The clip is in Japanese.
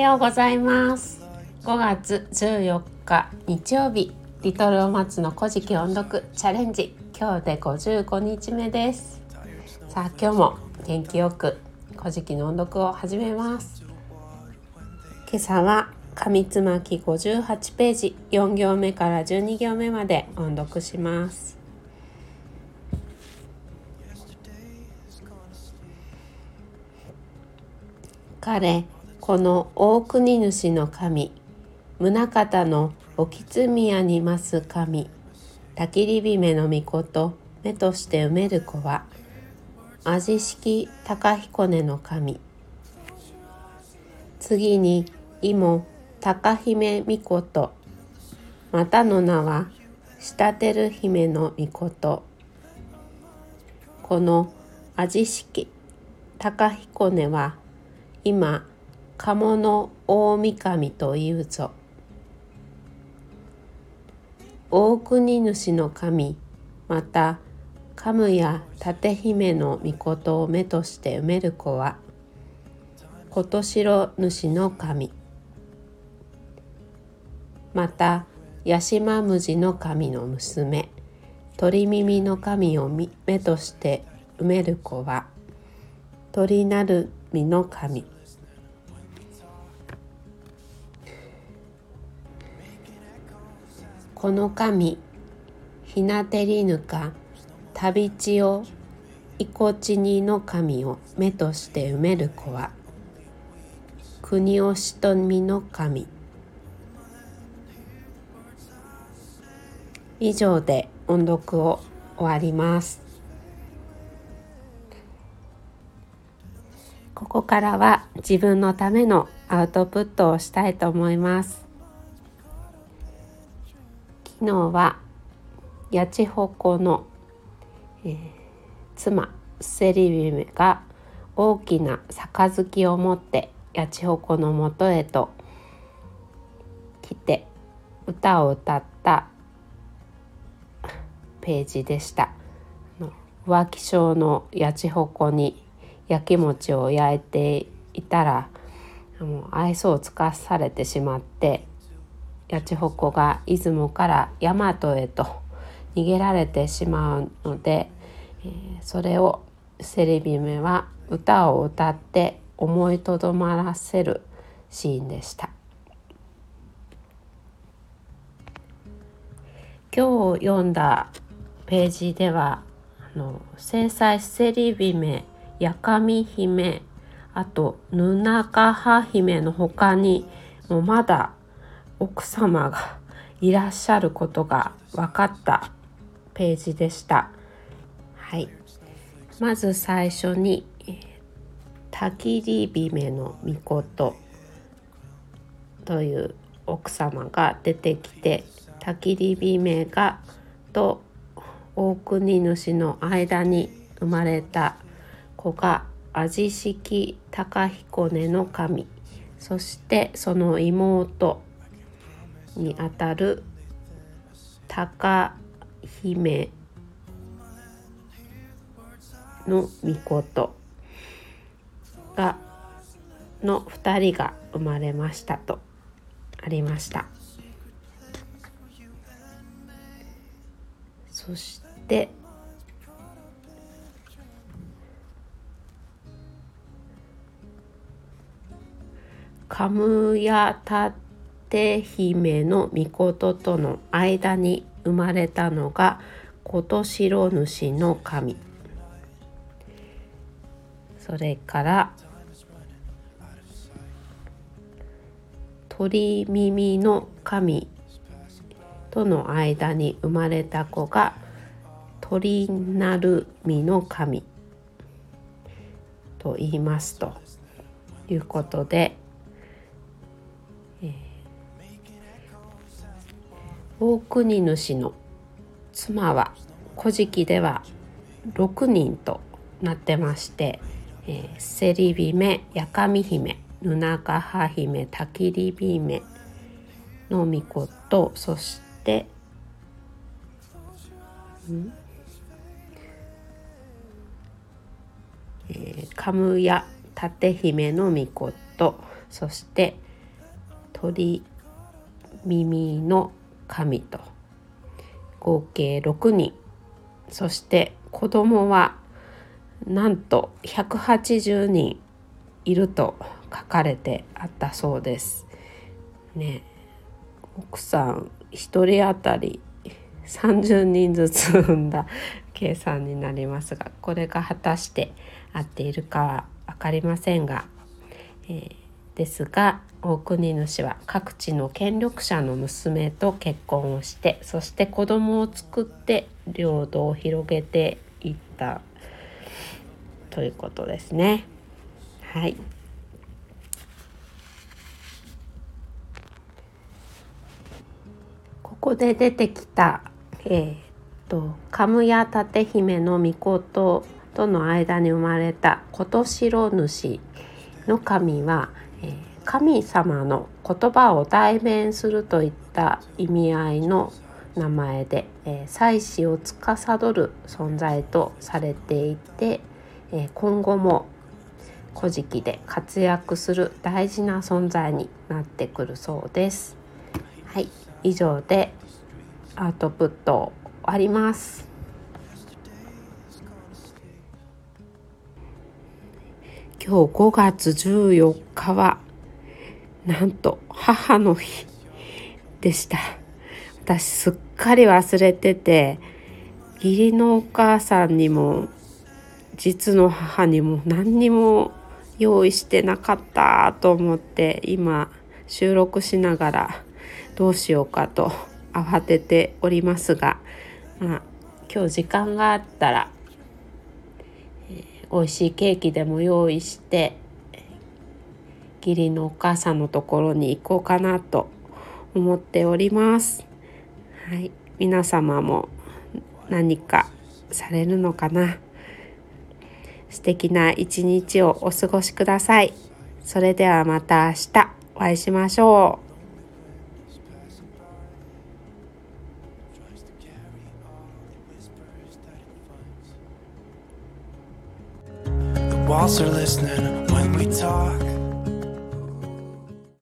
ようございます。5月14日日曜日リトルお松の古事記音読チャレンジ今日で55日目です。さあ今日も元気よく古事記の音読を始めます。今朝は上つまき58ページ4行目から12行目まで音読します。彼この大国主の神宗方の沖津宮に増す神焚きり姫の御事目として埋める子は味式高彦根の神。次に妹高姫御事。またの名は仕立てる姫の御事。この味式高彦根は今鴨の大神というぞ。大国主の神またカムや立姫の御事を目として埋める子は琴城主の神。また八島無地の神の娘鳥耳の神を目として埋める子は鳥なる実の神。この神ひなてりぬか旅地をいこちにの神を目として埋める子は国をしとみの神。以上で音読を終わります。ここからは自分のためのアウトプットをしたいと思います。昨日は八千穂の、えー、妻セリビメが大きな杯を持って八千穂のもとへと来て歌を歌ったページでした。浮気症の八千穂に焼き餅を焼いていたらもう愛想をつかされてしまって八千穂が出雲から大和へと逃げられてしまうので、えー、それをセレビメは歌を歌って思いとどまらせるシーンでした。今日読んだページではあの制裁セリビメやかみ姫あとヌナカハ姫の他にもまだ奥様がいらっしゃることが分かったページでした。はい、まず最初に「たきり姫の御事」という奥様が出てきてたきり姫がと大国主の間に生まれた子が味式高彦根の神そしてその妹にあたる高姫の御事がの2人が生まれましたとありました。そしてカムヤタ姫の御事との間に生まれたのが琴城主の神。それから鳥耳の神との間に生まれた子が鳥なる実の神と言いますということで大国主の妻は古事記では6人となってまして、えー、セリ姫やかみ姫ヌナカハ姫タキリビ姫のみことそしてん？えー、カムヤタテ姫のみことそして鳥耳の神と合計6人そして子供はなんと180人いると書かれてあったそうです。ね奥さん1人当たり30人ずつ産んだ計算になりますがこれが果たして合っているかは分かりませんが、えー、ですが大国主は各地の権力者の娘と結婚をしてそして子供を作って領土を広げていったということですね。はいここで出てきた、えーと、カムヤ立姫の御事との間に生まれた琴城主の神は、神様の言葉を代弁するといった意味合いの名前で、え、祭祀を司る存在とされていて、え、今後も古事記で活躍する大事な存在になってくるそうです。はい、以上でアウトプット終わります。今日5月14日はなんと母の日でした。私すっかり忘れてて義理のお母さんにも実の母にも何にも用意してなかったと思って今収録しながらどうしようかと慌てておりますが、まあ、今日時間があったら、美味しいケーキでも用意して義理のお母さんのところに行こうかなと思っております。はい、皆様も何かされるのかな？素敵な一日をお過ごしください。それではまた明日お会いしましょう。Are listening when we talk